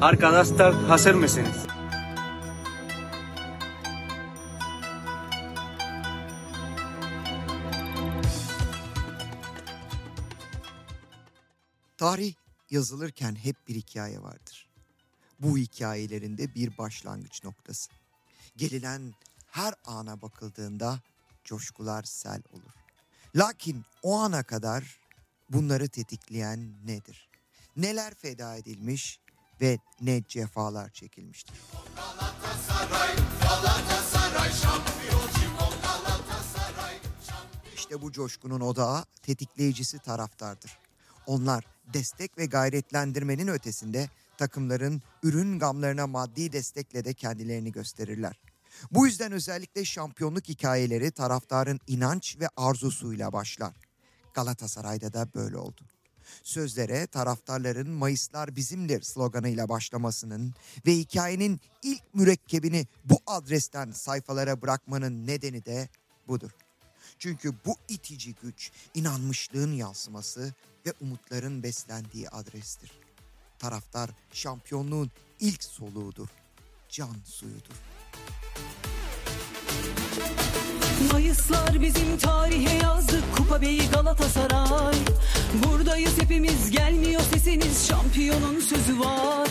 Arkadaşlar hazır mısınız? Tarih yazılırken hep bir hikaye vardır. Bu hikayelerinde bir başlangıç noktası. Gelinen her ana bakıldığında coşkular sel olur. Lakin o ana kadar bunları tetikleyen nedir? Neler feda edilmiş ve ne cefalar çekilmiştir? İşte bu coşkunun odağı tetikleyicisi taraftardır. Onlar destek ve gayretlendirmenin ötesinde takımların ürün gamlarına maddi destekle de kendilerini gösterirler. Bu yüzden özellikle şampiyonluk hikayeleri taraftarın inanç ve arzusuyla başlar. Galatasaray'da da böyle oldu. Sözlere taraftarların Mayıslar bizimdir sloganıyla başlamasının ve hikayenin ilk mürekkebini bu adresten sayfalara bırakmanın nedeni de budur. Çünkü bu itici güç inanmışlığın yansıması ve umutların beslendiği adrestir. Taraftar şampiyonluğun ilk soluğudur, can suyudur. Mayıslar bizim tarihe yazdık. Kupa Beyi Galatasaray. Buradayız hepimiz gelmiyor sesiniz Şampiyonun sözü var.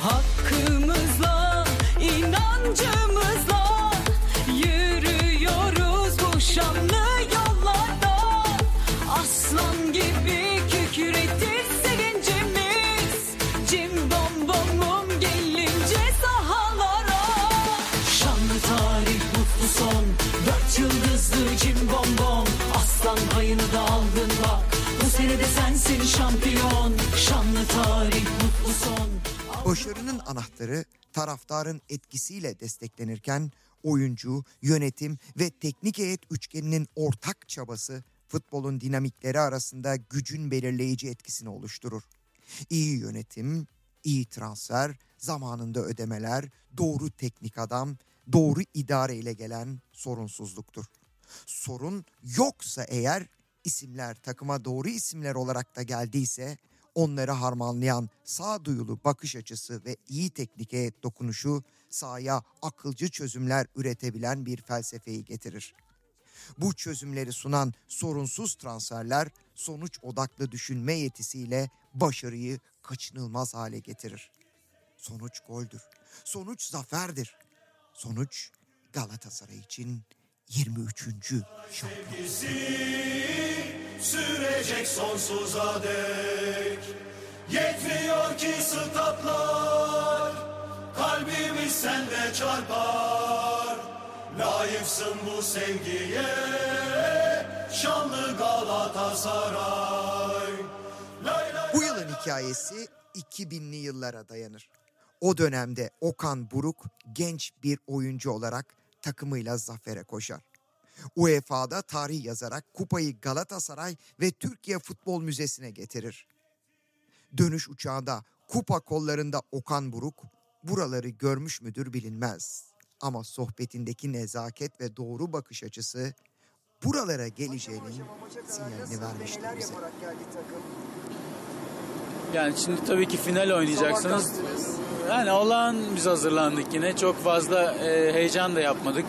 Hakkımızla inancımızla anahtarı taraftarın etkisiyle desteklenirken oyuncu, yönetim ve teknik heyet üçgeninin ortak çabası futbolun dinamikleri arasında gücün belirleyici etkisini oluşturur. İyi yönetim, iyi transfer, zamanında ödemeler, doğru teknik adam, doğru idare ile gelen sorunsuzluktur. Sorun yoksa eğer isimler takıma doğru isimler olarak da geldiyse onları harmanlayan sağduyulu bakış açısı ve iyi teknik heyet dokunuşu sahaya akılcı çözümler üretebilen bir felsefeyi getirir. Bu çözümleri sunan sorunsuz transferler sonuç odaklı düşünme yetisiyle başarıyı kaçınılmaz hale getirir. Sonuç goldür. Sonuç zaferdir. Sonuç Galatasaray için 23. şampiyon. sürecek sonsuza dek Yetmiyor ki statlar Kalbimiz sende çarpar Layıksın bu sevgiye Şanlı Galatasaray Lay lay Bu yılın hikayesi 2000'li yıllara dayanır. O dönemde Okan Buruk genç bir oyuncu olarak takımıyla zafere koşar. UEFA'da tarih yazarak kupayı Galatasaray ve Türkiye Futbol Müzesi'ne getirir. Dönüş uçağında kupa kollarında Okan Buruk buraları görmüş müdür bilinmez. Ama sohbetindeki nezaket ve doğru bakış açısı buralara geleceğinin sinyalini vermiştir bize. Yani şimdi tabii ki final oynayacaksınız. Yani olağan biz hazırlandık yine. Çok fazla e, heyecan da yapmadık.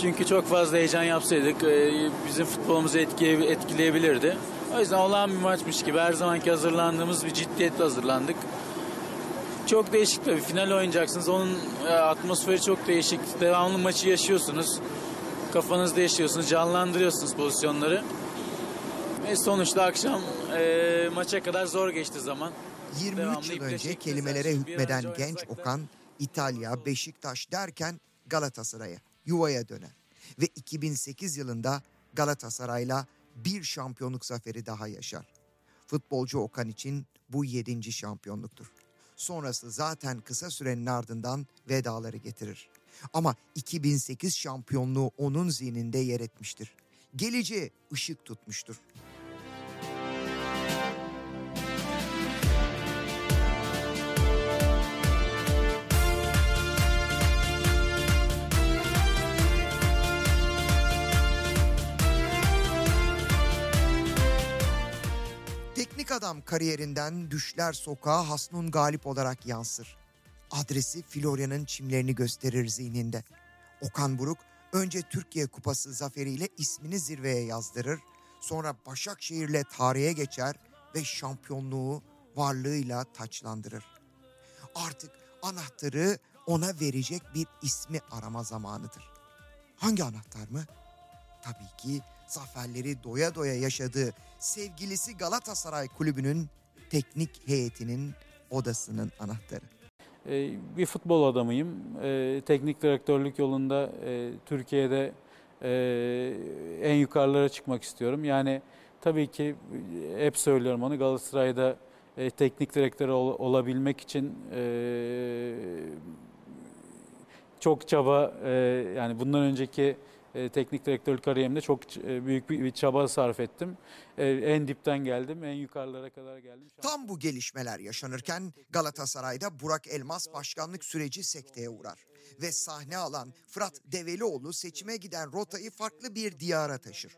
Çünkü çok fazla heyecan yapsaydık e, bizim futbolumuzu etkile, etkileyebilirdi. O yüzden olağan bir maçmış gibi her zamanki hazırlandığımız bir ciddiyetle hazırlandık. Çok değişik tabii. Final oynayacaksınız. Onun e, atmosferi çok değişik. Devamlı maçı yaşıyorsunuz. Kafanızda yaşıyorsunuz. Canlandırıyorsunuz pozisyonları. Ve sonuçta akşam e, maça kadar zor geçti zaman. 23 Devamlı yıl önce kelimelere hükmeden genç Okan İtalya, Beşiktaş derken Galatasaray'a, yuvaya döner. Ve 2008 yılında Galatasaray'la bir şampiyonluk zaferi daha yaşar. Futbolcu Okan için bu 7. şampiyonluktur. Sonrası zaten kısa sürenin ardından vedaları getirir. Ama 2008 şampiyonluğu onun zihninde yer etmiştir. Geleceğe ışık tutmuştur. Adam kariyerinden Düşler Sokağı Hasnun Galip olarak yansır. Adresi Florya'nın çimlerini gösterir zihninde. Okan Buruk önce Türkiye Kupası zaferiyle ismini zirveye yazdırır. Sonra Başakşehir'le tarihe geçer ve şampiyonluğu varlığıyla taçlandırır. Artık anahtarı ona verecek bir ismi arama zamanıdır. Hangi anahtar mı? Tabii ki zaferleri doya doya yaşadığı sevgilisi Galatasaray Kulübü'nün teknik heyetinin odasının anahtarı. Ee, Bir futbol adamıyım. Ee, Teknik direktörlük yolunda e, Türkiye'de e, en yukarılara çıkmak istiyorum. Yani tabii ki e, hep söylüyorum onu Galatasaray'da teknik direktör ol- olabilmek için çok çaba yani bundan önceki e, teknik direktörlük kariyerimde çok e, büyük bir, çaba sarf ettim. E, en dipten geldim, en yukarılara kadar geldim. Tam bu gelişmeler yaşanırken Galatasaray'da Burak Elmas başkanlık süreci sekteye uğrar. Ve sahne alan Fırat Develioğlu seçime giden rotayı farklı bir diyara taşır.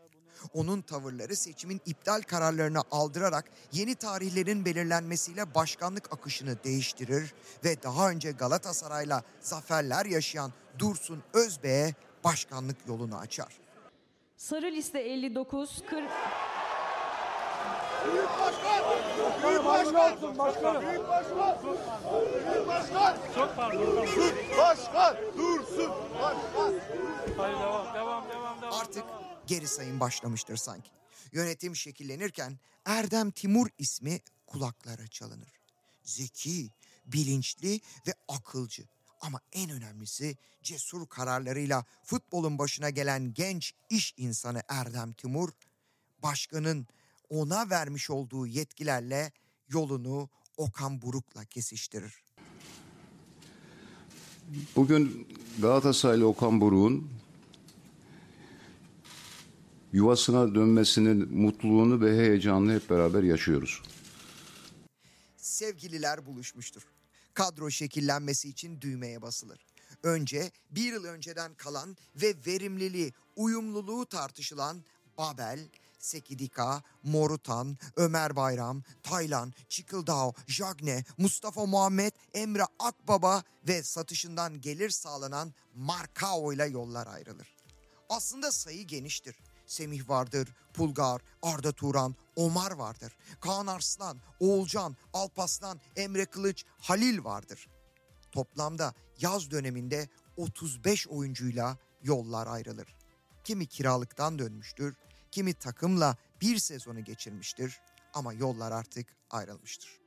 Onun tavırları seçimin iptal kararlarını aldırarak yeni tarihlerin belirlenmesiyle başkanlık akışını değiştirir ve daha önce Galatasaray'la zaferler yaşayan Dursun Özbey'e başkanlık yolunu açar. Sarı liste 59, 40... Başkan dursun. Başkan. Artık geri sayım başlamıştır sanki. Yönetim şekillenirken Erdem Timur ismi kulaklara çalınır. Zeki, bilinçli ve akılcı. Ama en önemlisi cesur kararlarıyla futbolun başına gelen genç iş insanı Erdem Timur, başkanın ona vermiş olduğu yetkilerle yolunu Okan Buruk'la kesiştirir. Bugün Galatasaraylı Okan Buruk'un yuvasına dönmesinin mutluluğunu ve heyecanını hep beraber yaşıyoruz. sevgililer buluşmuştur. Kadro şekillenmesi için düğmeye basılır. Önce bir yıl önceden kalan ve verimliliği, uyumluluğu tartışılan Babel, Sekidika, Morutan, Ömer Bayram, Taylan, Çıkıldao, Jagne, Mustafa Muhammed, Emre Akbaba ve satışından gelir sağlanan Markao ile yollar ayrılır. Aslında sayı geniştir. Semih vardır, Pulgar, Arda Turan, Omar vardır. Kaan Arslan, Oğulcan, Alpaslan, Emre Kılıç, Halil vardır. Toplamda yaz döneminde 35 oyuncuyla yollar ayrılır. Kimi kiralıktan dönmüştür, kimi takımla bir sezonu geçirmiştir ama yollar artık ayrılmıştır.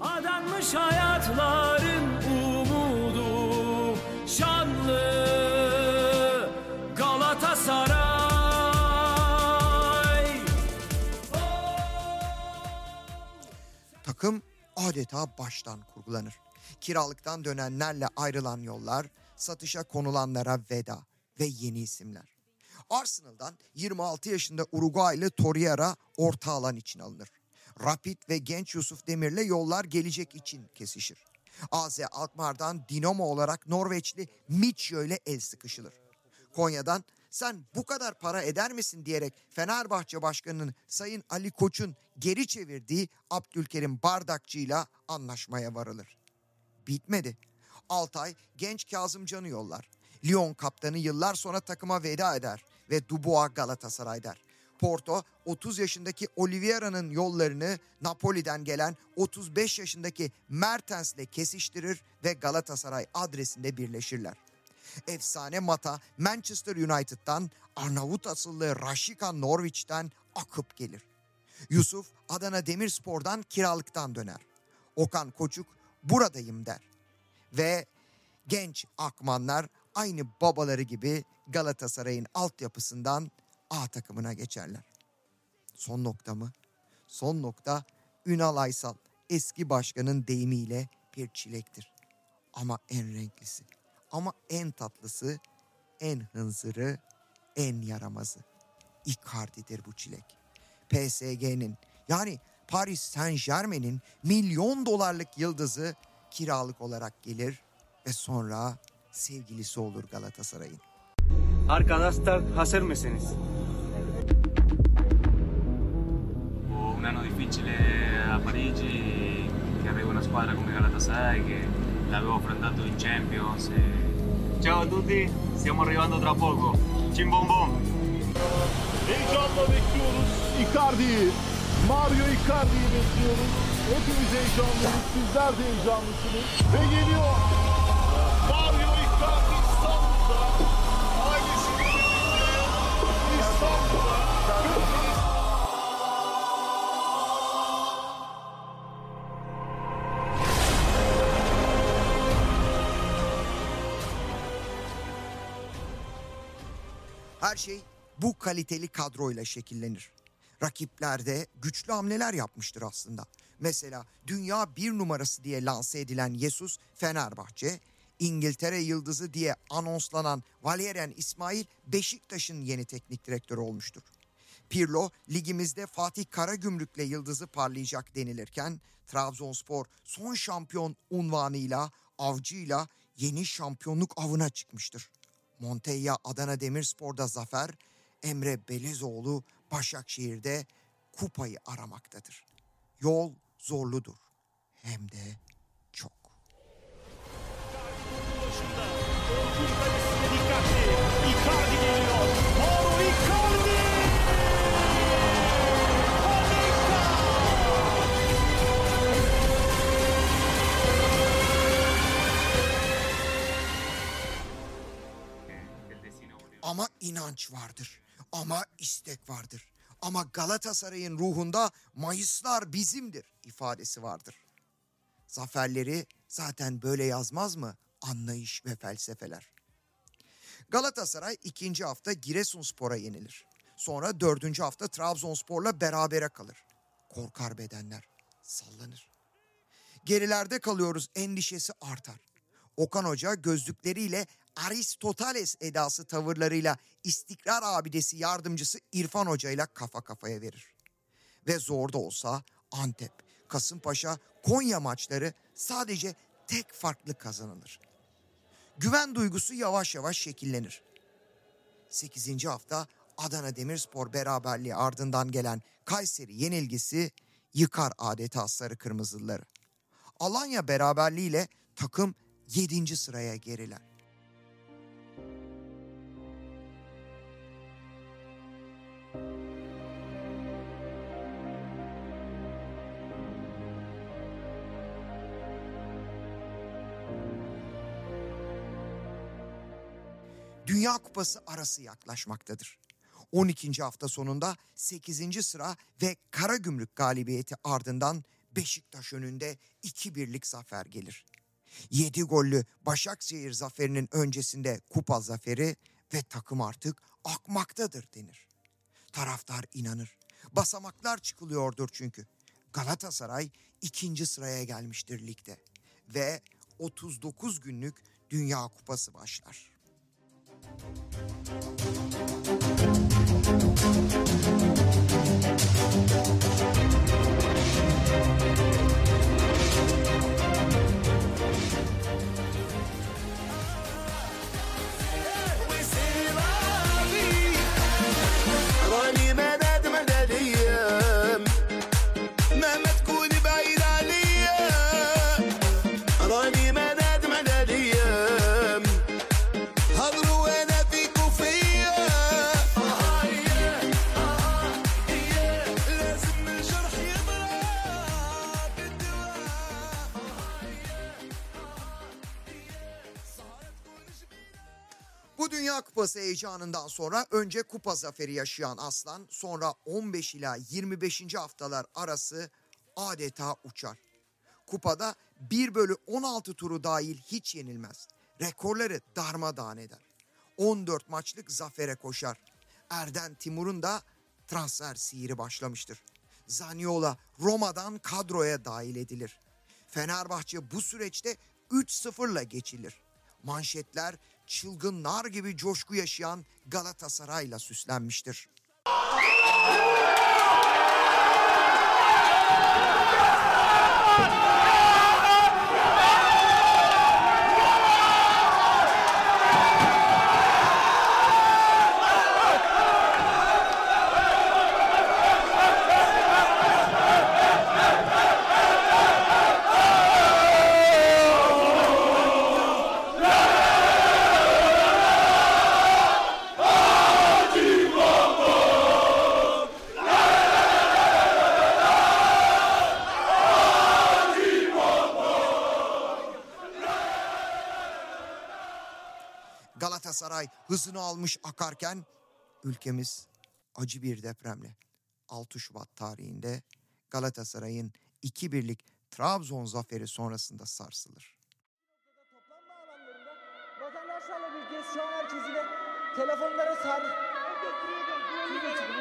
Adanmış hayatların umudu Şanlı Takım adeta baştan kurgulanır. Kiralıktan dönenlerle ayrılan yollar, satışa konulanlara veda ve yeni isimler. Arsenal'dan 26 yaşında Uruguaylı Torreira orta alan için alınır. Rapid ve genç Yusuf Demir'le yollar gelecek için kesişir. AZ Alkmaar'dan Dinamo olarak Norveçli Mitchell ile el sıkışılır. Konya'dan sen bu kadar para eder misin diyerek Fenerbahçe Başkanı'nın Sayın Ali Koç'un geri çevirdiği Abdülkerim Bardakçı'yla anlaşmaya varılır. Bitmedi. Altay genç Kazımcan'ı yollar. Lyon kaptanı yıllar sonra takıma veda eder ve Dubois Galatasaray der. Porto 30 yaşındaki Oliveira'nın yollarını Napoli'den gelen 35 yaşındaki Mertens'le kesiştirir ve Galatasaray adresinde birleşirler. Efsane Mata Manchester United'dan Arnavut asıllı Rashika Norwich'ten akıp gelir. Yusuf Adana Demirspor'dan kiralıktan döner. Okan Koçuk buradayım der. Ve genç Akmanlar aynı babaları gibi Galatasaray'ın altyapısından A takımına geçerler. Son nokta mı? Son nokta Ünal Aysal eski başkanın deyimiyle bir çilektir. Ama en renklisi, ama en tatlısı, en hınzırı, en yaramazı. Icardi'dir bu çilek. PSG'nin yani Paris Saint Germain'in milyon dolarlık yıldızı kiralık olarak gelir ve sonra sevgilisi olur Galatasaray'ın. Arkadaşlar hazır mısınız? difficile a Parigi che arriva una squadra come Galatasaray che l'avevo affrontato in Champions. e- Ciao a tutti, stiamo arrivando tra poco. Cim bom bom! Heyecanla bekliyoruz. Icardi'yi. Mario Icardi'yi bekliyoruz. Hepimiz heyecanlıyız. Sizler de heyecanlısınız. Ve geliyor. Mario Icardi İstanbul'da. Ailesiyle birlikte İstanbul'da. Her şey bu kaliteli kadroyla şekillenir. Rakipler de güçlü hamleler yapmıştır aslında. Mesela dünya bir numarası diye lanse edilen Jesus Fenerbahçe, İngiltere yıldızı diye anonslanan Valerian İsmail Beşiktaş'ın yeni teknik direktörü olmuştur. Pirlo ligimizde Fatih Karagümrük'le yıldızı parlayacak denilirken Trabzonspor son şampiyon unvanıyla avcıyla yeni şampiyonluk avına çıkmıştır. Montella Adana Demirspor'da zafer, Emre Belezoğlu Başakşehir'de kupayı aramaktadır. Yol zorludur hem de Ama inanç vardır. Ama istek vardır. Ama Galatasaray'ın ruhunda Mayıslar bizimdir ifadesi vardır. Zaferleri zaten böyle yazmaz mı? Anlayış ve felsefeler. Galatasaray ikinci hafta Giresunspor'a yenilir. Sonra dördüncü hafta Trabzonspor'la berabere kalır. Korkar bedenler, sallanır. Gerilerde kalıyoruz endişesi artar. Okan Hoca gözlükleriyle Aristoteles edası tavırlarıyla istikrar abidesi yardımcısı İrfan Hoca ile kafa kafaya verir. Ve zor da olsa Antep, Kasımpaşa, Konya maçları sadece tek farklı kazanılır. Güven duygusu yavaş yavaş şekillenir. 8. hafta Adana Demirspor beraberliği ardından gelen Kayseri yenilgisi yıkar adeta sarı kırmızıları. Alanya beraberliğiyle takım 7. sıraya geriler. Dünya Kupası arası yaklaşmaktadır. 12. hafta sonunda 8. sıra ve Karagümrük galibiyeti ardından Beşiktaş önünde 2-1'lik zafer gelir. 7 gollü Başakşehir zaferinin öncesinde kupa zaferi ve takım artık akmaktadır denir. Taraftar inanır. Basamaklar çıkılıyordur çünkü. Galatasaray ikinci sıraya gelmiştir ligde. Ve 39 günlük Dünya Kupası başlar. Bu Dünya Kupası heyecanından sonra önce kupa zaferi yaşayan Aslan sonra 15 ila 25. haftalar arası adeta uçar. Kupada 1 bölü 16 turu dahil hiç yenilmez. Rekorları darmadağın eder. 14 maçlık zafere koşar. Erden Timur'un da transfer sihiri başlamıştır. Zaniola Roma'dan kadroya dahil edilir. Fenerbahçe bu süreçte 3-0'la geçilir. Manşetler çılgınlar gibi coşku yaşayan Galatasaray'la süslenmiştir. Galatasaray hızını almış akarken ülkemiz acı bir depremle 6 Şubat tarihinde Galatasaray'ın 2-1'lik Trabzon zaferi sonrasında sarsılır. Vatandaşlarla birlikte şu an herkesiyle telefonlara sarı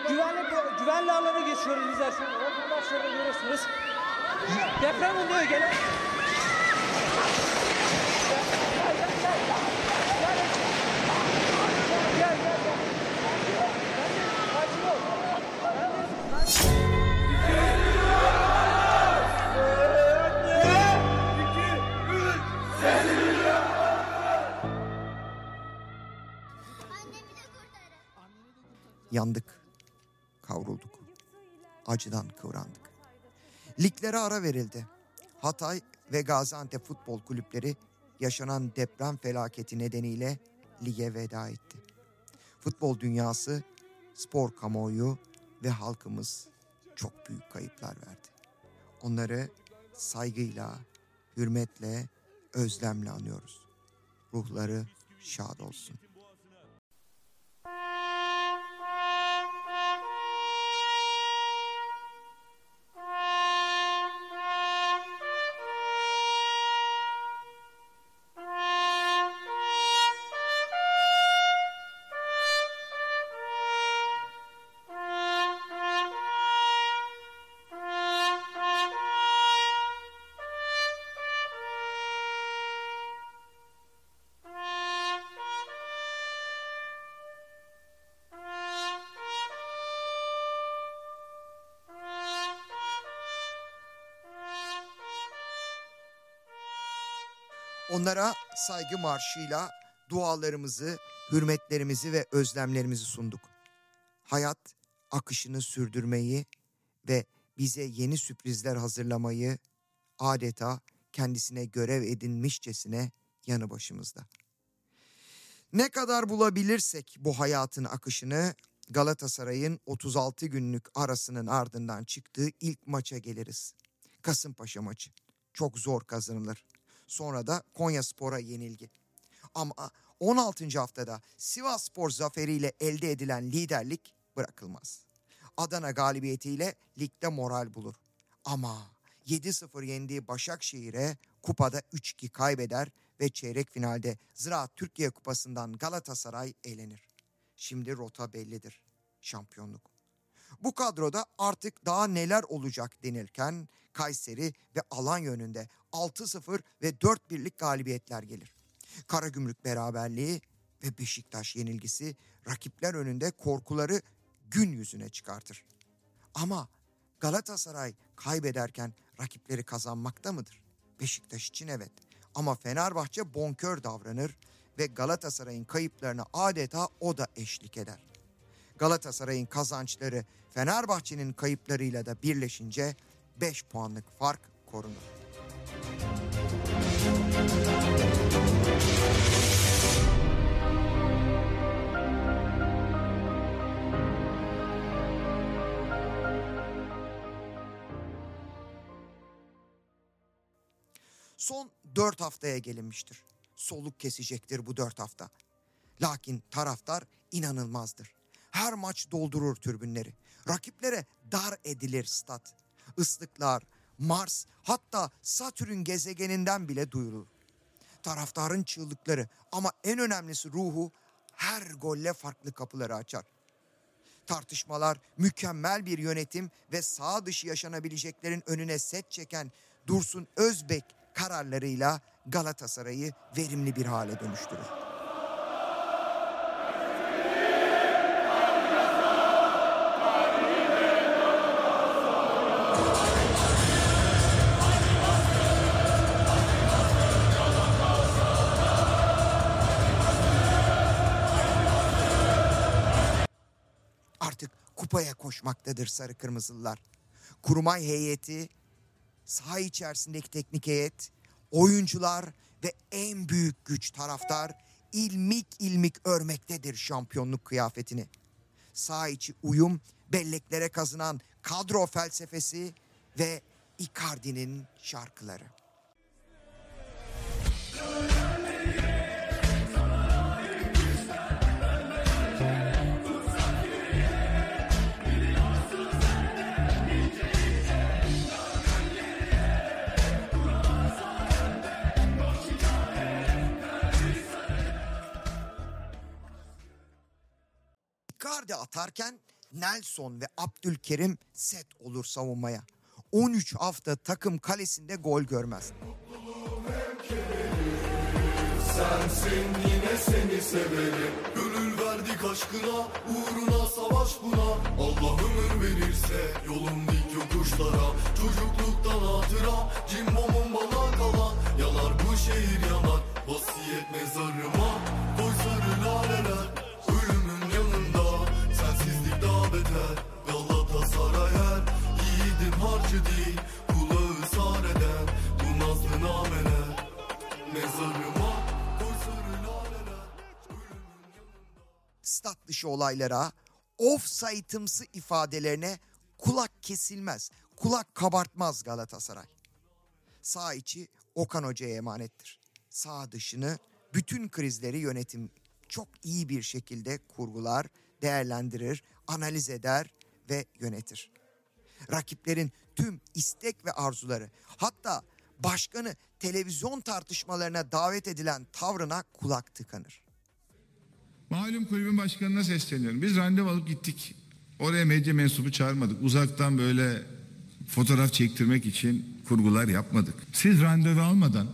güvenli, güvenli alana geçiyoruz bizler şu an. Vatandaşlarla görüyorsunuz. Deprem oluyor gene. Gel. Gel. Gel acıdan kıvrandık. Liglere ara verildi. Hatay ve Gaziantep futbol kulüpleri yaşanan deprem felaketi nedeniyle lige veda etti. Futbol dünyası, spor kamuoyu ve halkımız çok büyük kayıplar verdi. Onları saygıyla, hürmetle, özlemle anıyoruz. Ruhları şad olsun. Onlara saygı marşıyla dualarımızı, hürmetlerimizi ve özlemlerimizi sunduk. Hayat akışını sürdürmeyi ve bize yeni sürprizler hazırlamayı adeta kendisine görev edinmişçesine yanı başımızda. Ne kadar bulabilirsek bu hayatın akışını Galatasaray'ın 36 günlük arasının ardından çıktığı ilk maça geliriz. Kasımpaşa maçı. Çok zor kazanılır. Sonra da Konya Spor'a yenilgi. Ama 16. haftada Sivas Spor zaferiyle elde edilen liderlik bırakılmaz. Adana galibiyetiyle ligde moral bulur. Ama 7-0 yendiği Başakşehir'e kupada 3-2 kaybeder ve çeyrek finalde Ziraat Türkiye Kupası'ndan Galatasaray elenir. Şimdi rota bellidir. Şampiyonluk. Bu kadroda artık daha neler olacak denirken Kayseri ve Alanya önünde 6-0 ve 4-1'lik galibiyetler gelir. Karagümrük beraberliği ve Beşiktaş yenilgisi rakipler önünde korkuları gün yüzüne çıkartır. Ama Galatasaray kaybederken rakipleri kazanmakta mıdır? Beşiktaş için evet. Ama Fenerbahçe bonkör davranır ve Galatasaray'ın kayıplarına adeta o da eşlik eder. Galatasaray'ın kazançları Fenerbahçe'nin kayıplarıyla da birleşince 5 puanlık fark korunur. Son 4 haftaya gelinmiştir. Soluk kesecektir bu 4 hafta. Lakin taraftar inanılmazdır. Her maç doldurur tribünleri. Rakiplere dar edilir stat. Islıklar, Mars hatta Satürn gezegeninden bile duyulur. Taraftarın çığlıkları ama en önemlisi ruhu her golle farklı kapıları açar. Tartışmalar, mükemmel bir yönetim ve sağ dışı yaşanabileceklerin önüne set çeken Dursun Özbek kararlarıyla Galatasaray'ı verimli bir hale dönüştürür. Kupaya koşmaktadır sarı kırmızılılar. Kurmay heyeti, saha içerisindeki teknik heyet, oyuncular ve en büyük güç taraftar ilmik ilmik örmektedir şampiyonluk kıyafetini. Saha içi uyum, belleklere kazınan kadro felsefesi ve Icardi'nin şarkıları. Icardi atarken Nelson ve Abdülkerim set olur savunmaya. 13 hafta takım kalesinde gol görmez. Sensin yine seni severim. Gönül verdik aşkına Uğruna savaş buna. Allah ömür verirse Yolum dik yokuşlara. Çocukluktan hatıra Cimbomum bana kalan. Yanar bu şehir yanar Vasiyet mezarıma dışı olaylara, offside'ımsı ifadelerine kulak kesilmez, kulak kabartmaz Galatasaray. Sağ içi Okan Hoca'ya emanettir. Sağ dışını bütün krizleri yönetim çok iyi bir şekilde kurgular, değerlendirir, analiz eder ve yönetir. Rakiplerin tüm istek ve arzuları hatta başkanı televizyon tartışmalarına davet edilen tavrına kulak tıkanır. Malum kulübün başkanına sesleniyorum. Biz randevu alıp gittik. Oraya medya mensubu çağırmadık. Uzaktan böyle fotoğraf çektirmek için kurgular yapmadık. Siz randevu almadan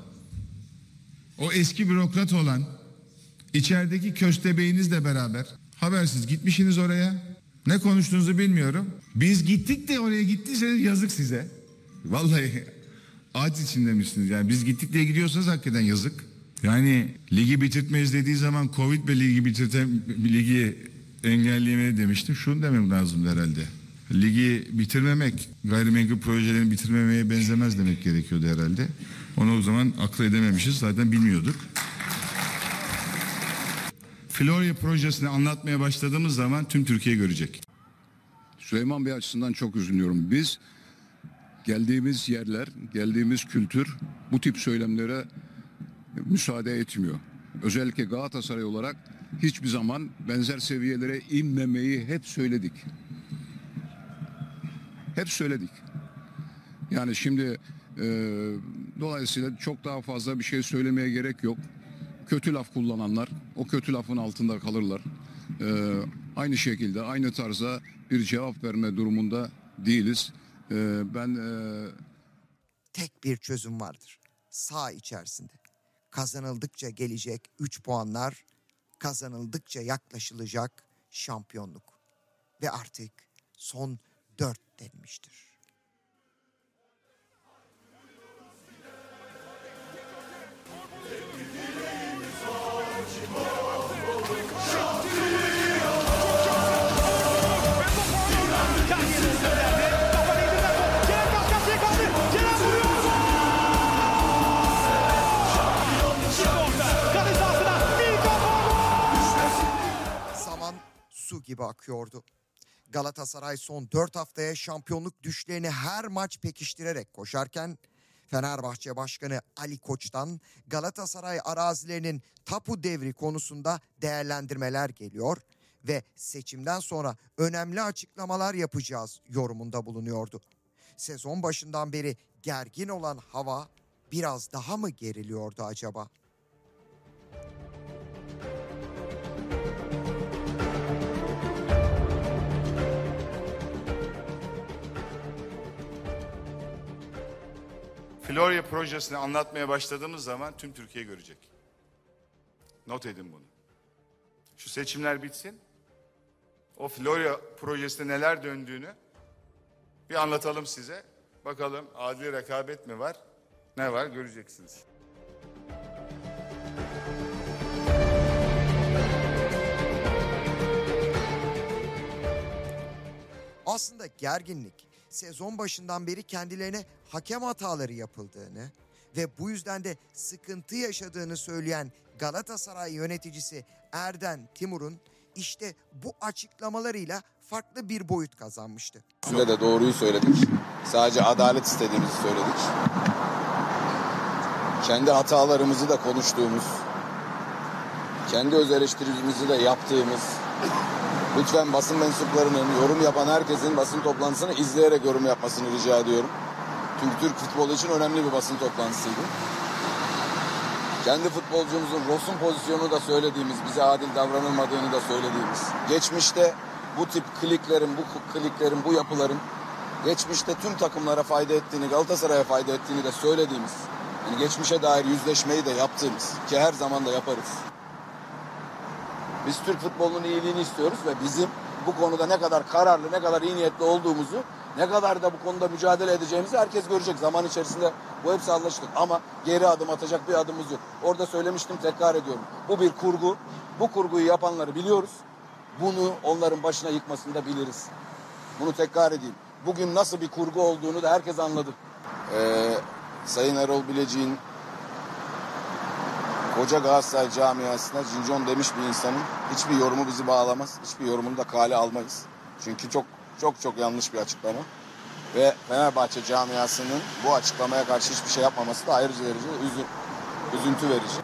o eski bürokrat olan içerideki köstebeğinizle beraber habersiz gitmişsiniz oraya. Ne konuştuğunuzu bilmiyorum. Biz gittik de oraya gittiyseniz yazık size. Vallahi ağaç içinde misiniz? Yani biz gittik diye gidiyorsanız hakikaten yazık. Yani ligi bitirtmeyiz dediği zaman Covid ve ligi bitirtem ligi engelleyemeye demiştim. Şunu demem lazım herhalde. Ligi bitirmemek gayrimenkul projelerini bitirmemeye benzemez demek gerekiyordu herhalde. Onu o zaman akıl edememişiz zaten bilmiyorduk. Florya projesini anlatmaya başladığımız zaman tüm Türkiye görecek. Süleyman Bey açısından çok üzülüyorum. Biz geldiğimiz yerler, geldiğimiz kültür bu tip söylemlere müsaade etmiyor. Özellikle Galatasaray olarak hiçbir zaman benzer seviyelere inmemeyi hep söyledik. Hep söyledik. Yani şimdi e, dolayısıyla çok daha fazla bir şey söylemeye gerek yok. Kötü laf kullananlar o kötü lafın altında kalırlar. E, aynı şekilde aynı tarza bir cevap verme durumunda değiliz. E, ben e, tek bir çözüm vardır. Sağ içerisinde. Kazanıldıkça gelecek 3 puanlar, kazanıldıkça yaklaşılacak şampiyonluk. Ve artık son 4 denmiştir. Kerem gibi akıyordu. Galatasaray son 4 haftaya şampiyonluk düşlerini her maç pekiştirerek koşarken Fenerbahçe Başkanı Ali Koç'tan Galatasaray arazilerinin tapu devri konusunda değerlendirmeler geliyor ve seçimden sonra önemli açıklamalar yapacağız yorumunda bulunuyordu. Sezon başından beri gergin olan hava biraz daha mı geriliyordu acaba? Florya projesini anlatmaya başladığımız zaman tüm Türkiye görecek. Not edin bunu. Şu seçimler bitsin. O Florya projesinde neler döndüğünü bir anlatalım size. Bakalım adil rekabet mi var? Ne var göreceksiniz. Aslında gerginlik sezon başından beri kendilerine hakem hataları yapıldığını ve bu yüzden de sıkıntı yaşadığını söyleyen Galatasaray yöneticisi Erden Timur'un işte bu açıklamalarıyla farklı bir boyut kazanmıştı. Üstünde de doğruyu söyledik. Sadece adalet istediğimizi söyledik. Kendi hatalarımızı da konuştuğumuz, kendi öz eleştirimizi de yaptığımız, lütfen basın mensuplarının, yorum yapan herkesin basın toplantısını izleyerek yorum yapmasını rica ediyorum. Çünkü Türk futbolu için önemli bir basın toplantısıydı. Kendi futbolcumuzun Ross'un pozisyonu da söylediğimiz, bize adil davranılmadığını da söylediğimiz. Geçmişte bu tip kliklerin, bu kliklerin, bu yapıların geçmişte tüm takımlara fayda ettiğini, Galatasaray'a fayda ettiğini de söylediğimiz, yani geçmişe dair yüzleşmeyi de yaptığımız ki her zaman da yaparız. Biz Türk futbolunun iyiliğini istiyoruz ve bizim bu konuda ne kadar kararlı, ne kadar iyi niyetli olduğumuzu, ne kadar da bu konuda mücadele edeceğimizi herkes görecek. Zaman içerisinde bu hepsi anlaştık ama geri adım atacak bir adımımız yok. Orada söylemiştim, tekrar ediyorum. Bu bir kurgu. Bu kurguyu yapanları biliyoruz. Bunu onların başına yıkmasını da biliriz. Bunu tekrar edeyim. Bugün nasıl bir kurgu olduğunu da herkes anladı. Ee, Sayın Erol Bilecik'in koca Galatasaray camiasına cincon demiş bir insanın hiçbir yorumu bizi bağlamaz. Hiçbir yorumunu da kale almayız. Çünkü çok çok çok yanlış bir açıklama. Ve Fenerbahçe camiasının bu açıklamaya karşı hiçbir şey yapmaması da ayrıca derece üzü, üzüntü verici.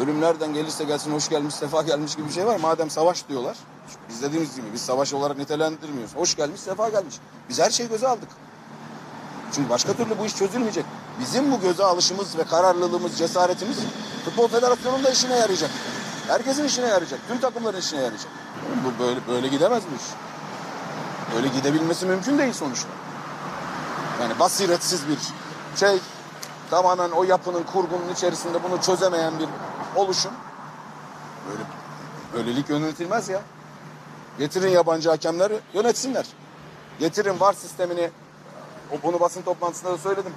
Ölümlerden gelirse gelsin hoş gelmiş, sefa gelmiş gibi bir şey var. Madem savaş diyorlar, biz dediğimiz gibi biz savaş olarak nitelendirmiyoruz. Hoş gelmiş, sefa gelmiş. Biz her şeyi göze aldık. Çünkü başka türlü bu iş çözülmeyecek. Bizim bu göze alışımız ve kararlılığımız, cesaretimiz Futbol Federasyonu'nun da işine yarayacak. Herkesin işine yarayacak. Tüm takımların işine yarayacak. Bu böyle böyle gidemez bu iş. Böyle gidebilmesi mümkün değil sonuçta. Yani basiretsiz bir şey tamamen o yapının kurgunun içerisinde bunu çözemeyen bir oluşum. Böyle böylelik yönetilmez ya. Getirin yabancı hakemleri yönetsinler. Getirin var sistemini o bunu basın toplantısında da söyledim.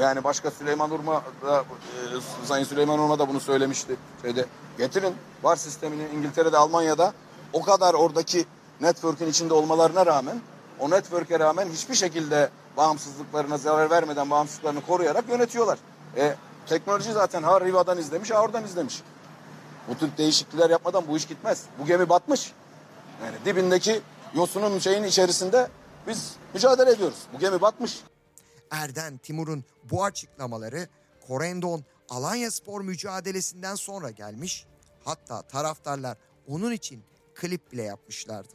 Yani başka Süleyman Urma da e, Sayın Süleyman Urma da bunu söylemişti. Şeyde getirin var sistemini İngiltere'de Almanya'da o kadar oradaki network'ün içinde olmalarına rağmen o network'e rağmen hiçbir şekilde bağımsızlıklarına zarar vermeden bağımsızlıklarını koruyarak yönetiyorlar. E, teknoloji zaten ha Riva'dan izlemiş ha oradan izlemiş. Bu tür değişiklikler yapmadan bu iş gitmez. Bu gemi batmış. Yani dibindeki yosunun şeyin içerisinde biz mücadele ediyoruz. Bu gemi batmış. Erden Timur'un bu açıklamaları Korendon Alanya Spor mücadelesinden sonra gelmiş. Hatta taraftarlar onun için klip bile yapmışlardı.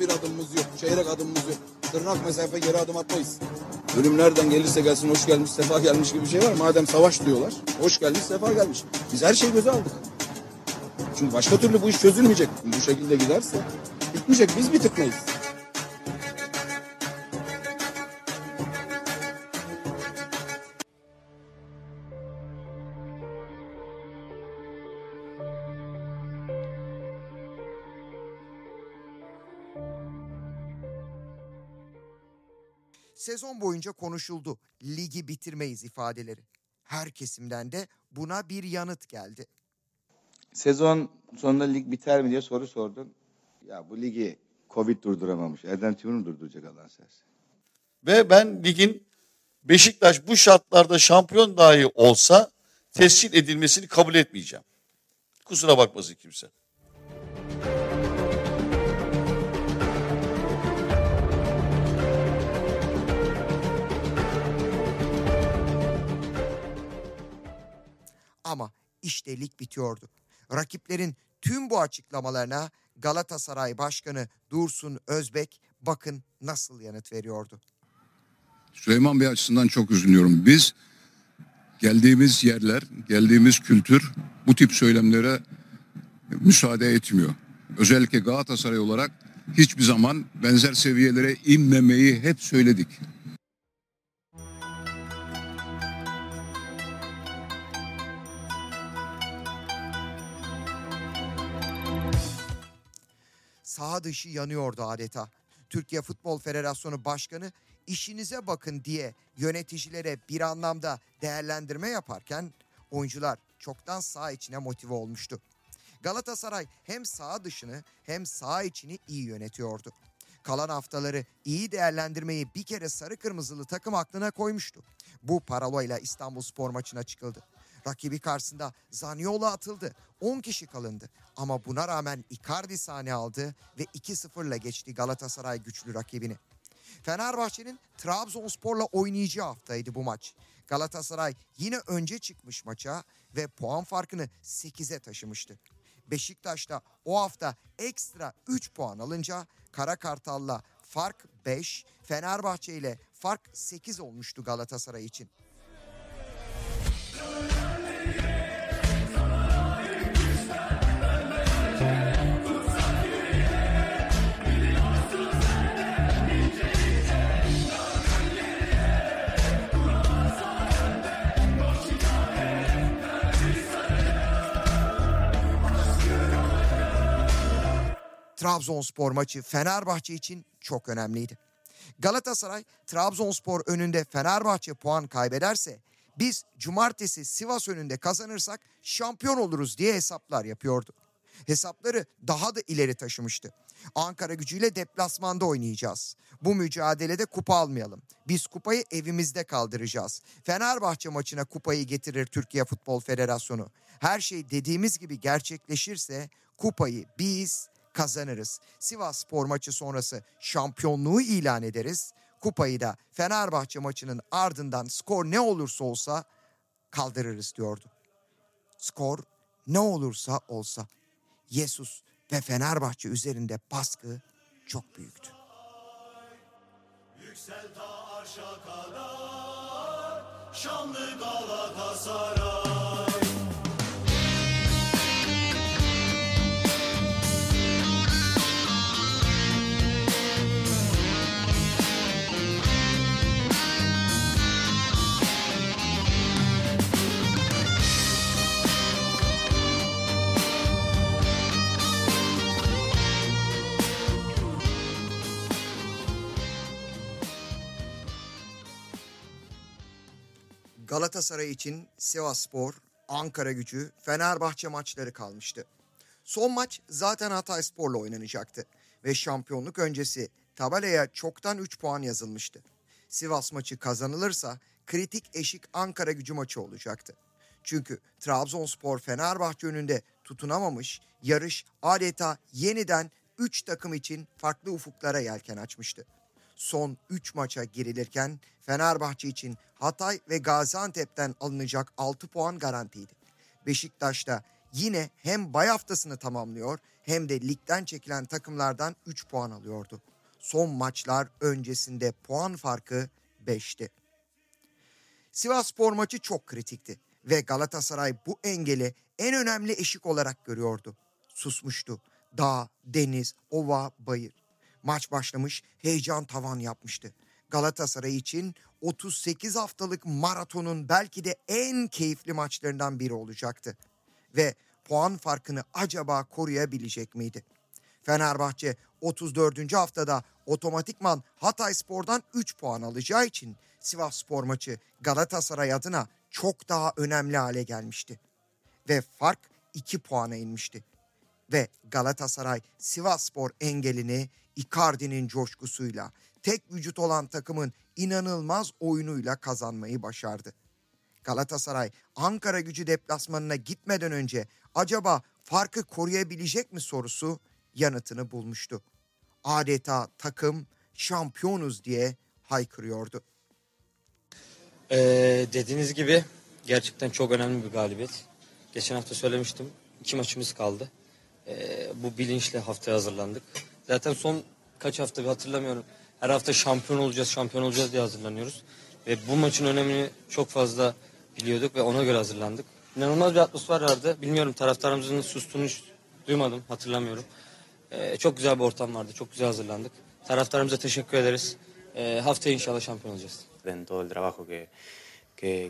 Bir adımımız yok, çeyrek adımımız yok. Tırnak mesafe geri adım atmayız. Ölümlerden gelirse gelsin hoş gelmiş, sefa gelmiş gibi bir şey var. Madem savaş diyorlar, hoş gelmiş, sefa gelmiş. Biz her şeyi göze aldık. Çünkü başka türlü bu iş çözülmeyecek. Bu şekilde giderse bitmeyecek, biz bir Sezon boyunca konuşuldu. Ligi bitirmeyiz ifadeleri. Her kesimden de buna bir yanıt geldi. Sezon sonunda lig biter mi diye soru sordun. Ya bu ligi Covid durduramamış. Erdem Timur mu durduracak Allah'ın sersi? Ve ben ligin Beşiktaş bu şartlarda şampiyon dahi olsa tescil edilmesini kabul etmeyeceğim. Kusura bakmasın kimse. İşte lig bitiyordu. Rakiplerin tüm bu açıklamalarına Galatasaray Başkanı Dursun Özbek bakın nasıl yanıt veriyordu. Süleyman Bey açısından çok üzülüyorum. Biz geldiğimiz yerler, geldiğimiz kültür bu tip söylemlere müsaade etmiyor. Özellikle Galatasaray olarak hiçbir zaman benzer seviyelere inmemeyi hep söyledik. Sağ dışı yanıyordu adeta. Türkiye Futbol Federasyonu Başkanı işinize bakın diye yöneticilere bir anlamda değerlendirme yaparken oyuncular çoktan sağ içine motive olmuştu. Galatasaray hem sağ dışını hem sağ içini iyi yönetiyordu. Kalan haftaları iyi değerlendirmeyi bir kere sarı kırmızılı takım aklına koymuştu. Bu parolayla İstanbul Spor maçına çıkıldı. Rakibi karşısında Zaniolo atıldı. 10 kişi kalındı. Ama buna rağmen Icardi sahne aldı ve 2-0'la geçti Galatasaray güçlü rakibini. Fenerbahçe'nin Trabzonspor'la oynayacağı haftaydı bu maç. Galatasaray yine önce çıkmış maça ve puan farkını 8'e taşımıştı. Beşiktaş da o hafta ekstra 3 puan alınca Kara Kartal'la fark 5, Fenerbahçe ile fark 8 olmuştu Galatasaray için. Trabzonspor maçı Fenerbahçe için çok önemliydi. Galatasaray Trabzonspor önünde Fenerbahçe puan kaybederse biz cumartesi Sivas önünde kazanırsak şampiyon oluruz diye hesaplar yapıyordu. Hesapları daha da ileri taşımıştı. Ankara gücüyle deplasmanda oynayacağız. Bu mücadelede kupa almayalım. Biz kupayı evimizde kaldıracağız. Fenerbahçe maçına kupayı getirir Türkiye Futbol Federasyonu. Her şey dediğimiz gibi gerçekleşirse kupayı biz kazanırız. Sivas Spor maçı sonrası şampiyonluğu ilan ederiz. Kupayı da Fenerbahçe maçının ardından skor ne olursa olsa kaldırırız diyordu. Skor ne olursa olsa. Yesus ve Fenerbahçe üzerinde baskı çok büyüktü. Yüksel ta arşa kadar Şanlı Galatasaray Galatasaray için Sivasspor, Ankara gücü, Fenerbahçe maçları kalmıştı. Son maç zaten Hatayspor'la oynanacaktı ve şampiyonluk öncesi tabelaya çoktan 3 puan yazılmıştı. Sivas maçı kazanılırsa kritik eşik Ankara gücü maçı olacaktı. Çünkü Trabzonspor Fenerbahçe önünde tutunamamış, yarış adeta yeniden 3 takım için farklı ufuklara yelken açmıştı. Son 3 maça girilirken Fenerbahçe için Hatay ve Gaziantep'ten alınacak 6 puan garantiydi. Beşiktaş da yine hem bay haftasını tamamlıyor hem de ligden çekilen takımlardan 3 puan alıyordu. Son maçlar öncesinde puan farkı 5'ti. Sivas Spor maçı çok kritikti ve Galatasaray bu engeli en önemli eşik olarak görüyordu. Susmuştu. Dağ, deniz, ova, bayır. Maç başlamış, heyecan tavan yapmıştı. Galatasaray için 38 haftalık maratonun belki de en keyifli maçlarından biri olacaktı. Ve puan farkını acaba koruyabilecek miydi? Fenerbahçe 34. haftada otomatikman Hatay Spor'dan 3 puan alacağı için Sivas Spor maçı Galatasaray adına çok daha önemli hale gelmişti. Ve fark 2 puana inmişti. Ve Galatasaray Sivas Spor engelini Icardi'nin coşkusuyla tek vücut olan takımın inanılmaz oyunuyla kazanmayı başardı. Galatasaray Ankara gücü deplasmanına gitmeden önce acaba farkı koruyabilecek mi sorusu yanıtını bulmuştu. Adeta takım şampiyonuz diye haykırıyordu. Ee, dediğiniz gibi gerçekten çok önemli bir galibiyet. Geçen hafta söylemiştim. iki maçımız kaldı. Ee, bu bilinçle haftaya hazırlandık. Zaten son kaç hafta bir hatırlamıyorum. Her hafta şampiyon olacağız, şampiyon olacağız diye hazırlanıyoruz. Ve bu maçın önemini çok fazla biliyorduk ve ona göre hazırlandık. İnanılmaz bir atmosfer vardı. Bilmiyorum taraftarımızın sustuğunu hiç duymadım, hatırlamıyorum. Ee, çok güzel bir ortam vardı, çok güzel hazırlandık. Taraftarımıza teşekkür ederiz. Ee, haftaya inşallah şampiyon olacağız.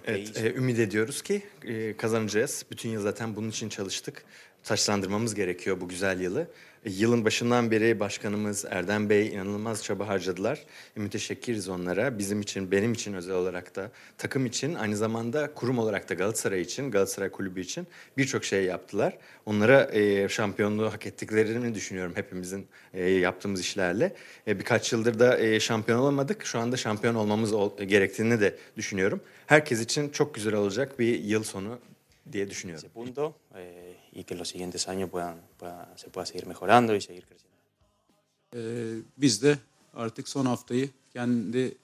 Evet, e, ümit ediyoruz ki e, kazanacağız. Bütün yıl zaten bunun için çalıştık. Taşlandırmamız gerekiyor bu güzel yılı. E, yılın başından beri başkanımız Erdem Bey inanılmaz çaba harcadılar. E, müteşekkiriz onlara. Bizim için, benim için özel olarak da, takım için, aynı zamanda kurum olarak da Galatasaray için, Galatasaray Kulübü için birçok şey yaptılar. Onlara e, şampiyonluğu hak ettiklerini düşünüyorum hepimizin e, yaptığımız işlerle. E, birkaç yıldır da e, şampiyon olamadık. Şu anda şampiyon olmamız ol- gerektiğini de düşünüyorum. Herkes için çok güzel olacak bir yıl sonu diye düşünüyorum. ese punto eh, y que los siguientes años puedan, pueda- se pueda seguir mejorando y seguir creciendo. Ee, biz de artık son haftayı kendi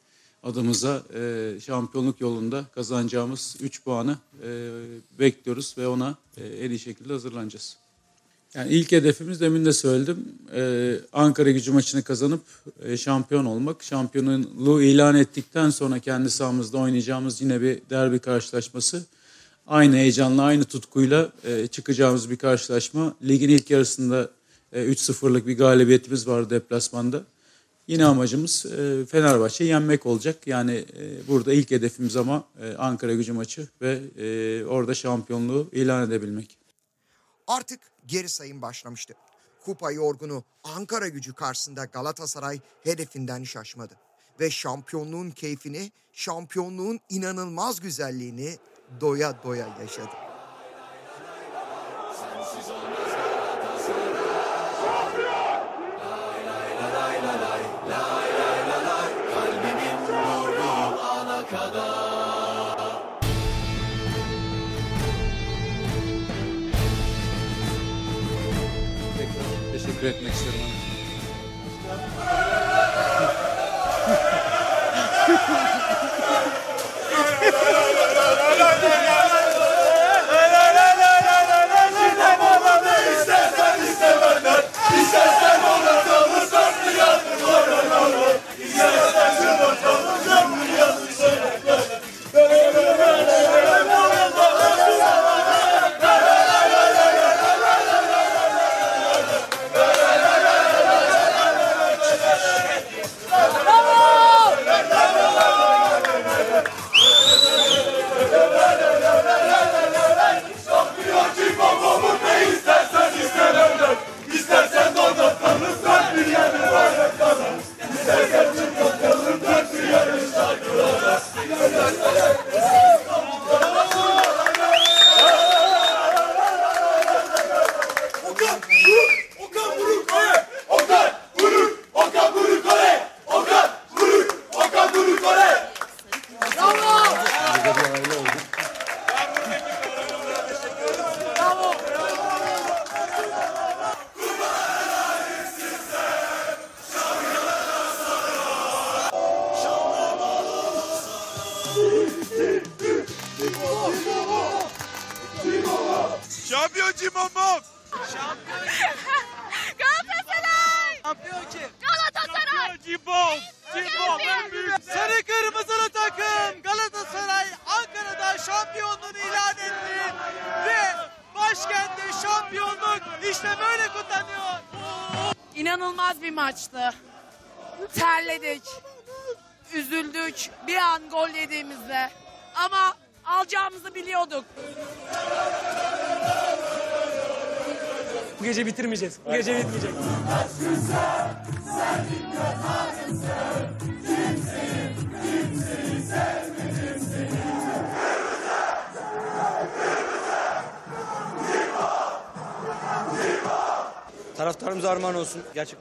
adımıza e, şampiyonluk yolunda kazanacağımız 3 puanı e, bekliyoruz ve ona e, en iyi şekilde hazırlanacağız. Yani ilk hedefimiz demin de söyledim. e, Ankara gücü maçını kazanıp e, şampiyon olmak. Şampiyonluğu ilan ettikten sonra kendi sahamızda oynayacağımız yine bir derbi karşılaşması. Aynı heyecanla, aynı tutkuyla e, çıkacağımız bir karşılaşma. Ligin ilk yarısında e, 3-0'lık bir galibiyetimiz var deplasmanda. Yine amacımız e, Fenerbahçe'yi yenmek olacak. Yani e, burada ilk hedefimiz ama e, Ankara gücü maçı ve e, orada şampiyonluğu ilan edebilmek. Artık geri sayım başlamıştı. Kupa yorgunu Ankara gücü karşısında Galatasaray hedefinden şaşmadı. Ve şampiyonluğun keyfini, şampiyonluğun inanılmaz güzelliğini doya doya yaşadı. Tekrar teşekkür etmek isterim.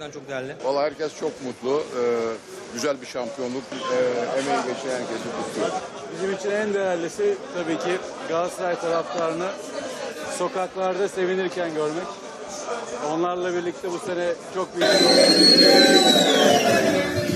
Gerçekten çok değerli. Vallahi herkes çok mutlu. Ee, güzel bir şampiyonluk. Ee, emeği geçen herkesi kutluyor. Bizim için en değerlisi tabii ki Galatasaray taraftarını sokaklarda sevinirken görmek. Onlarla birlikte bu sene çok büyük Galatasaray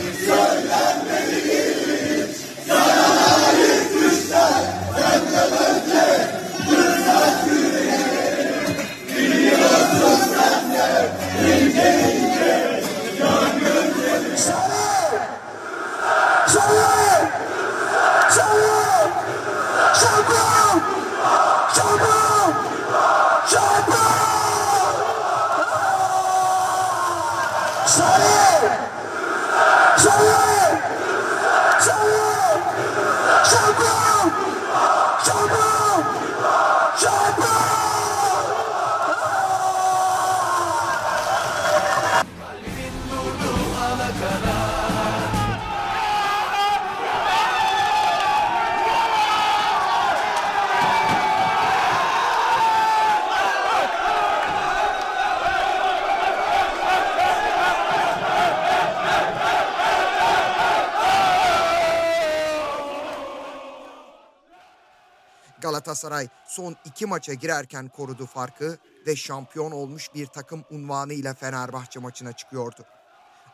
son iki maça girerken korudu farkı ve şampiyon olmuş bir takım unvanıyla Fenerbahçe maçına çıkıyordu.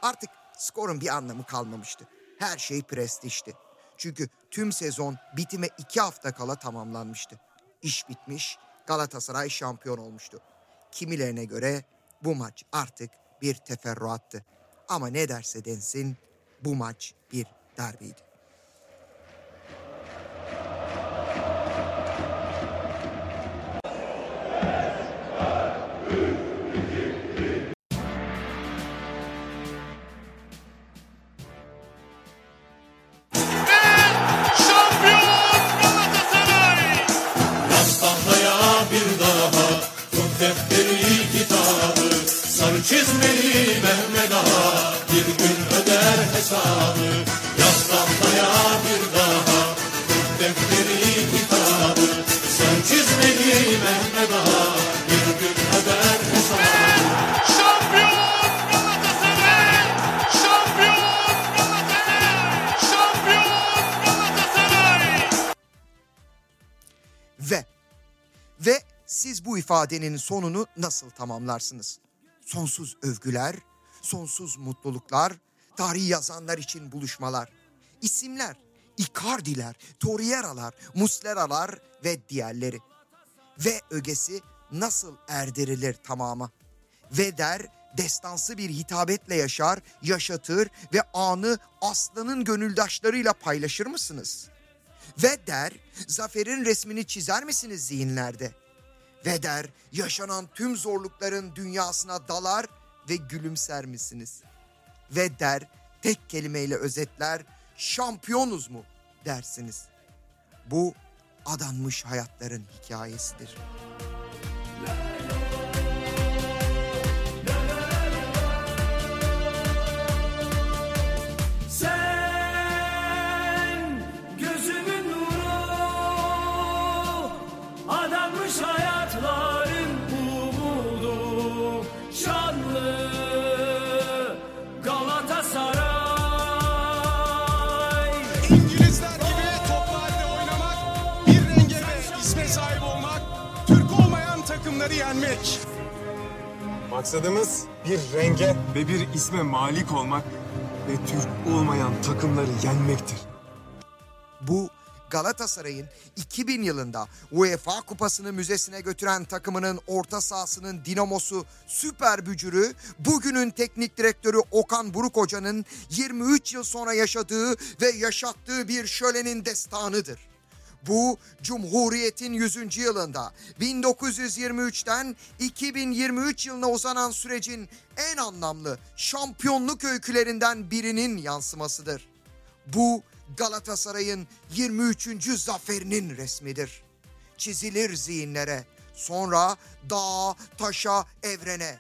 Artık skorun bir anlamı kalmamıştı. Her şey prestijti. Çünkü tüm sezon bitime iki hafta kala tamamlanmıştı. İş bitmiş, Galatasaray şampiyon olmuştu. Kimilerine göre bu maç artık bir teferruattı. Ama ne derse densin bu maç bir derbiydi. İfadenin sonunu nasıl tamamlarsınız? Sonsuz övgüler, sonsuz mutluluklar, tarih yazanlar için buluşmalar. İsimler, Icardi'ler, Torreira'lar, Muslera'lar ve diğerleri. Ve ögesi nasıl erdirilir tamama? Ve der destansı bir hitabetle yaşar, yaşatır ve anı aslanın gönüldaşlarıyla paylaşır mısınız? Ve der zaferin resmini çizer misiniz zihinlerde? Ve der yaşanan tüm zorlukların dünyasına dalar ve gülümser misiniz? Ve der tek kelimeyle özetler şampiyonuz mu dersiniz. Bu adanmış hayatların hikayesidir. Sen takımları yenmek. Maksadımız bir renge ve bir isme malik olmak ve Türk olmayan takımları yenmektir. Bu Galatasaray'ın 2000 yılında UEFA Kupası'nı müzesine götüren takımının orta sahasının dinamosu süper bücürü bugünün teknik direktörü Okan Buruk Hoca'nın 23 yıl sonra yaşadığı ve yaşattığı bir şölenin destanıdır. Bu Cumhuriyet'in 100. yılında 1923'ten 2023 yılına uzanan sürecin en anlamlı şampiyonluk öykülerinden birinin yansımasıdır. Bu Galatasaray'ın 23. zaferinin resmidir. Çizilir zihinlere, sonra dağa, taşa, evrene.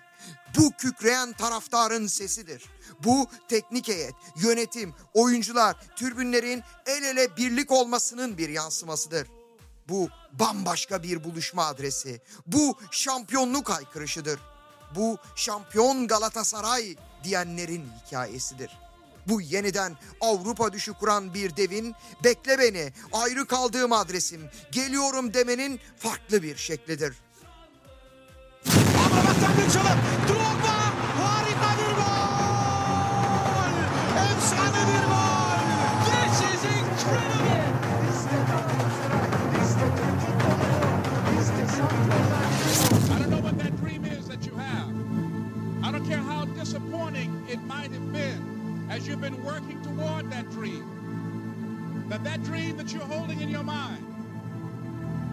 Bu kükreyen taraftarın sesidir. Bu teknik heyet, yönetim, oyuncular, türbünlerin el ele birlik olmasının bir yansımasıdır. Bu bambaşka bir buluşma adresi. Bu şampiyonluk haykırışıdır. Bu şampiyon Galatasaray diyenlerin hikayesidir. Bu yeniden Avrupa düşü kuran bir devin bekle beni ayrı kaldığım adresim geliyorum demenin farklı bir şeklidir. Drogba harika it might have been as you've been working toward that dream. That that dream that you're holding in your mind,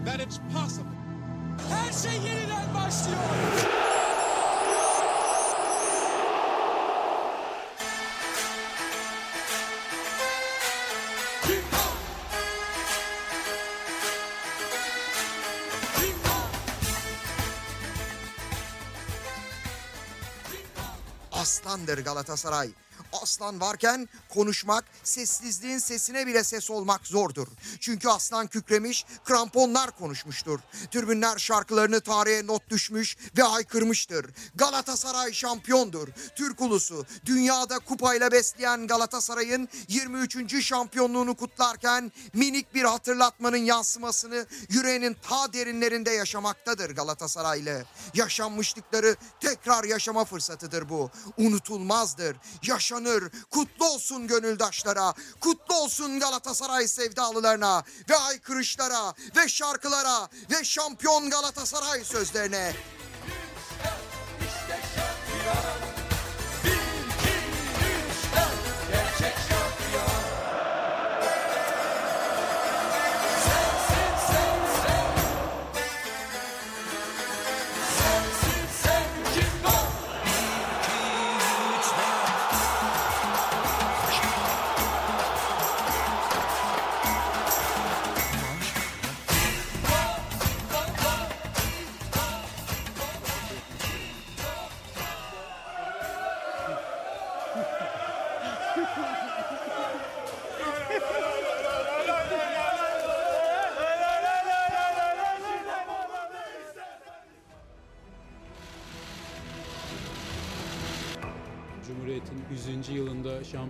that it's possible. Aslandır Galatasaray. Aslan varken konuşmak, sessizliğin sesine bile ses olmak zordur. Çünkü aslan kükremiş, kramponlar konuşmuştur. Türbünler şarkılarını tarihe not düşmüş ve haykırmıştır. Galatasaray şampiyondur. Türk ulusu dünyada kupayla besleyen Galatasaray'ın 23. şampiyonluğunu kutlarken minik bir hatırlatmanın yansımasını yüreğinin ta derinlerinde yaşamaktadır Galatasaraylı. Yaşanmışlıkları tekrar yaşama fırsatıdır bu. Unutulmazdır. Yaşanır. Kutlu olsun gönüldaşlara. Kutlu olsun Galatasaray sevdalılarına ve aykırışlara ve şarkılara ve şampiyon Galatasaray sözlerine. Gerçek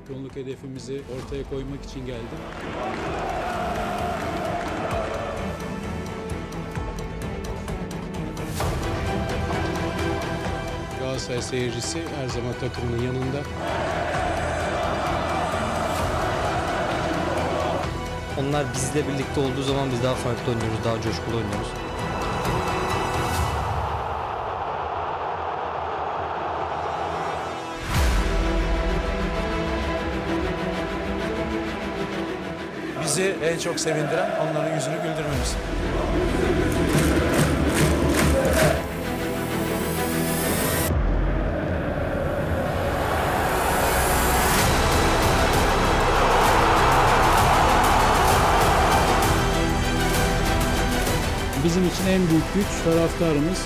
şampiyonluk hedefimizi ortaya koymak için geldim. Galatasaray seyircisi her zaman takımının yanında. Onlar bizle birlikte olduğu zaman biz daha farklı oynuyoruz, daha coşkulu oynuyoruz. Çok sevindiren onların yüzünü güldürmemiz. Bizim için en büyük güç taraftarımız.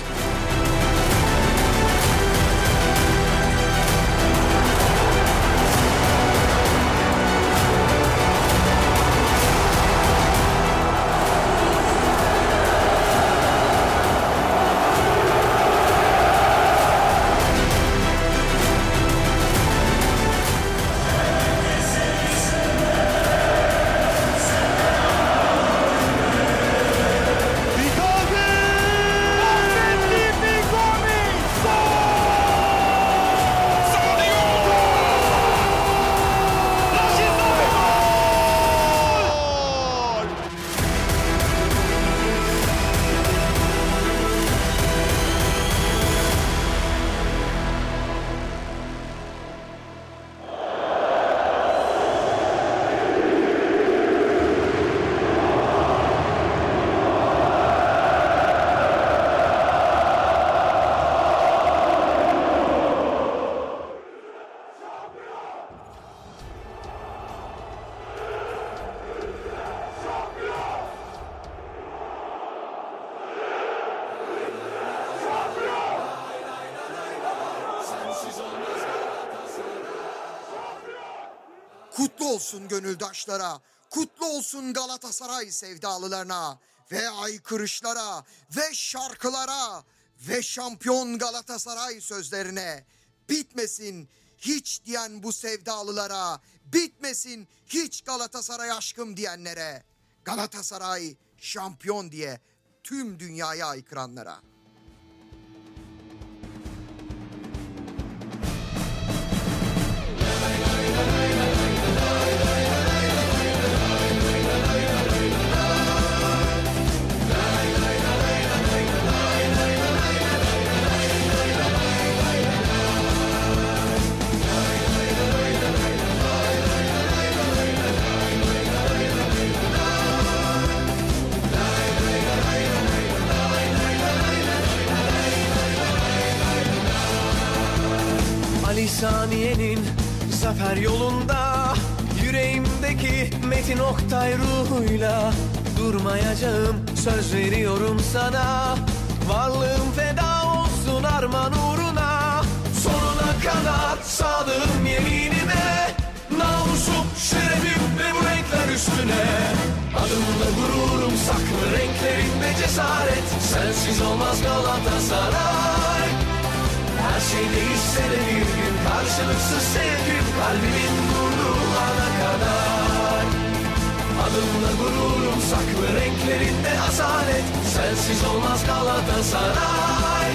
Olsun gönüldaşlara, kutlu olsun Galatasaray sevdalılarına ve aykırışlara ve şarkılara ve şampiyon Galatasaray sözlerine. Bitmesin hiç diyen bu sevdalılara, bitmesin hiç Galatasaray aşkım diyenlere. Galatasaray şampiyon diye tüm dünyaya aykıranlara. Saniye'nin zafer yolunda Yüreğimdeki Metin Oktay ruhuyla Durmayacağım söz veriyorum sana. Varlığım feda olsun arman uğruna Sonuna kadar sadığım yeminime Namusum, şerefim ve bu renkler üstüne. Adımda gururum saklı renklerinde cesaret Sensiz olmaz Galatasaray her şey değişse de bir gün karşılıksız sevgim kalbimin durduğu ana kadar. Adımla gururum saklı renklerinde asalet Sensiz olmaz Galatasaray.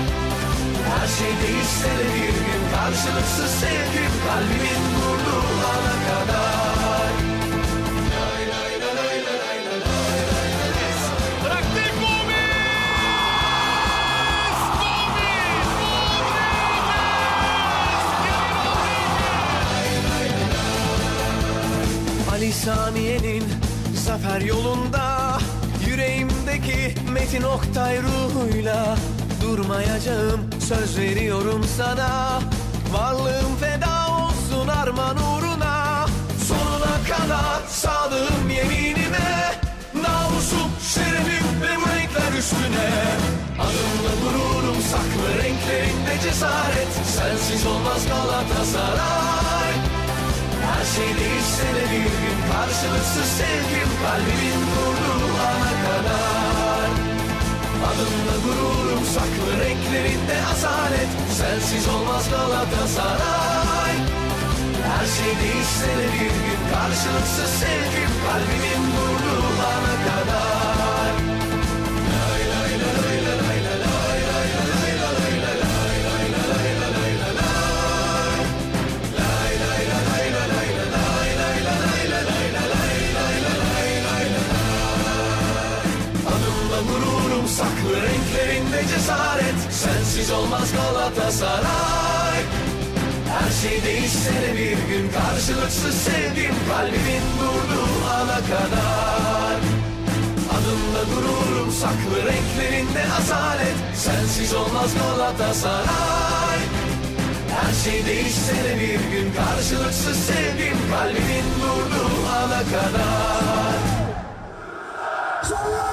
Her şey değişse de bir gün karşılıksız sevgim kalbimin durduğu ana kadar Saniye'nin zafer yolunda Yüreğimdeki Metin Oktay ruhuyla Durmayacağım söz veriyorum sana. Varlığım feda olsun arman uğruna. Sonuna kadar sadığım yeminime Namusum, şerefim ve bu renkler üstüne. Adımla gururum saklı renklerinde cesaret Sensiz olmaz Galatasaray her şey değişse de bir gün karşılıksız sevgim kalbimin durduğu ana kadar. Adımla gururum saklı renklerinde asalet Sensiz olmaz Galatasaray. Her şey değişse de bir gün karşılıksız sevgim Kalbimin durduğu ana kadar cesaret. Sensiz olmaz Galatasaray. Her şey değişse de bir gün karşılıksız sevdim Kalbimin durduğu ana kadar. Adımla gururum saklı renklerinde asalet. Sensiz olmaz Galatasaray. Her şey değişse de bir gün karşılıksız sevdim Kalbimin durduğu ana kadar! Söyle!